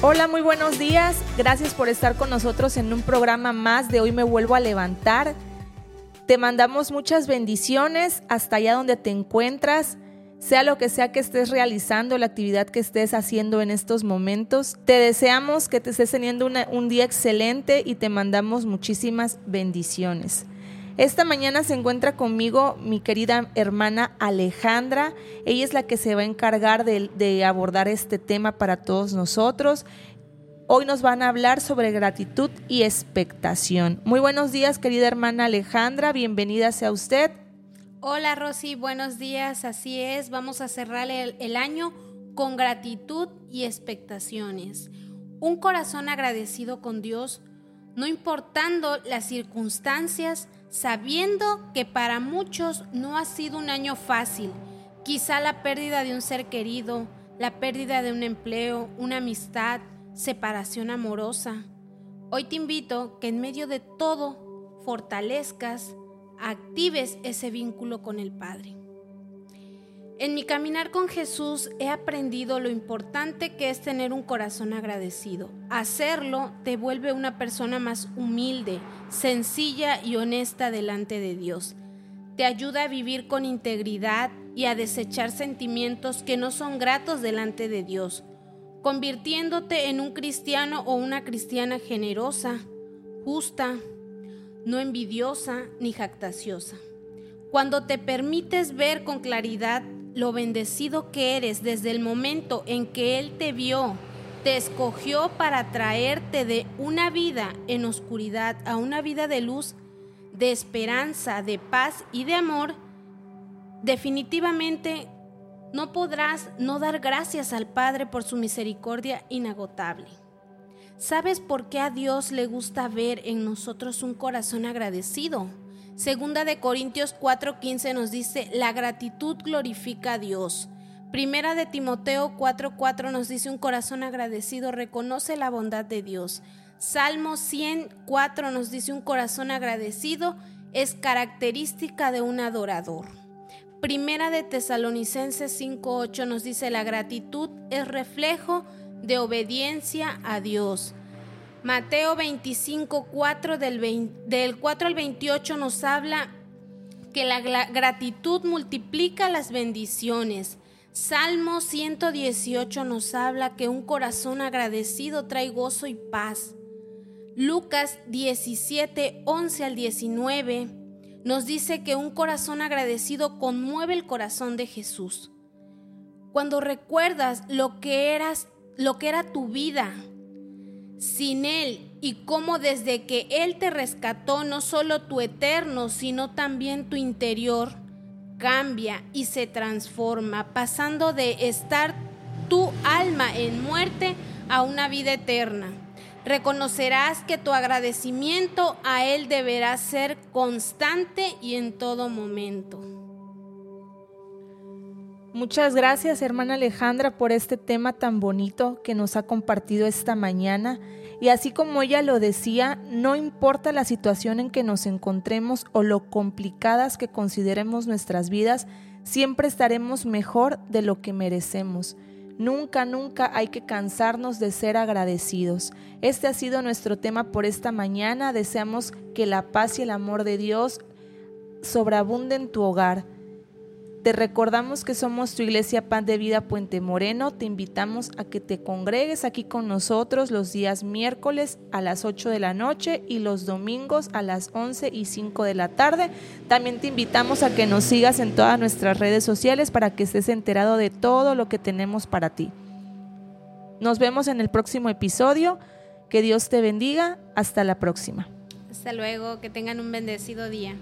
Hola, muy buenos días. Gracias por estar con nosotros en un programa más de Hoy me vuelvo a levantar. Te mandamos muchas bendiciones hasta allá donde te encuentras, sea lo que sea que estés realizando, la actividad que estés haciendo en estos momentos. Te deseamos que te estés teniendo un día excelente y te mandamos muchísimas bendiciones. Esta mañana se encuentra conmigo mi querida hermana Alejandra. Ella es la que se va a encargar de, abordar este tema para todos nosotros. Hoy nos van a hablar sobre gratitud y expectación. Muy buenos días, querida hermana Alejandra. Bienvenida sea usted. Hola, Rosy. Buenos días. Así es. Vamos a cerrar el año con gratitud y expectaciones. Un corazón agradecido con Dios, no importando las circunstancias, sabiendo que para muchos no ha sido un año fácil, quizá la pérdida de un ser querido, la pérdida de un empleo, una amistad, separación amorosa. Hoy te invito que en medio de todo fortalezcas, actives ese vínculo con el Padre. En mi caminar con Jesús he aprendido lo importante que es tener un corazón agradecido. Hacerlo te vuelve una persona más humilde, sencilla y honesta delante de Dios. Te ayuda a vivir con integridad y a desechar sentimientos que no son gratos delante de Dios, convirtiéndote en un cristiano o una cristiana generosa, justa, no envidiosa ni jactaciosa. Cuando te permites ver con claridad lo bendecido que eres desde el momento en que Él te vio, te escogió para traerte de una vida en oscuridad a una vida de luz, de esperanza, de paz y de amor, definitivamente no podrás no dar gracias al Padre por su misericordia inagotable. ¿Sabes por qué a Dios le gusta ver en nosotros un corazón agradecido? Segunda de Corintios 4:15 nos dice, la gratitud glorifica a Dios. Primera de Timoteo 4:4 nos dice, un corazón agradecido reconoce la bondad de Dios. Salmo 104 nos dice, un corazón agradecido es característica de un adorador. Primera de Tesalonicenses 5:8 nos dice, la gratitud es reflejo de obediencia a Dios. Mateo 25, 4 del, del 4 al 28 nos habla que la gratitud multiplica las bendiciones. Salmo 118 nos habla que un corazón agradecido trae gozo y paz. Lucas 17, 11 al 19 nos dice que un corazón agradecido conmueve el corazón de Jesús. Cuando recuerdas lo que eras, lo que era tu vida, sin Él y cómo desde que Él te rescató no solo tu eterno, sino también tu interior, cambia y se transforma, pasando de estar tu alma en muerte a una vida eterna. Reconocerás que tu agradecimiento a Él deberá ser constante y en todo momento. Muchas gracias, hermana Alejandra, por este tema tan bonito que nos ha compartido esta mañana. Y así como ella lo decía, no importa la situación en que nos encontremos o lo complicadas que consideremos nuestras vidas, siempre estaremos mejor de lo que merecemos. Nunca, nunca hay que cansarnos de ser agradecidos. Este ha sido nuestro tema por esta mañana. Deseamos que la paz y el amor de Dios sobreabunden en tu hogar te recordamos que somos tu iglesia Pan de Vida Puente Moreno. Te invitamos a que te congregues aquí con nosotros los días miércoles a las 8 de la noche y los domingos a las 11 y 5 de la tarde. También te invitamos a que nos sigas en todas nuestras redes sociales para que estés enterado de todo lo que tenemos para ti. Nos vemos en el próximo episodio. Que Dios te bendiga. Hasta la próxima. Hasta luego. Que tengan un bendecido día.